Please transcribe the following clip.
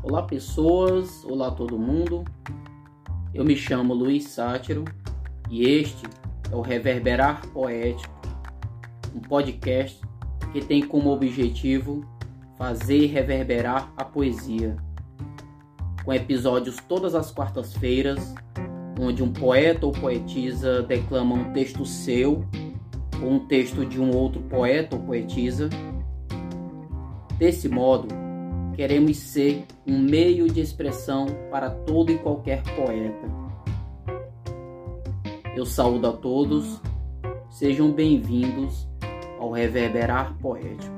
Olá pessoas, olá todo mundo. Eu me chamo Luiz Sátiro e este é o Reverberar Poético, um podcast que tem como objetivo fazer reverberar a poesia, com episódios todas as quartas-feiras, onde um poeta ou poetisa declama um texto seu ou um texto de um outro poeta ou poetisa. Desse modo, queremos ser um meio de expressão para todo e qualquer poeta. Eu saúdo a todos, sejam bem-vindos ao Reverberar Poético.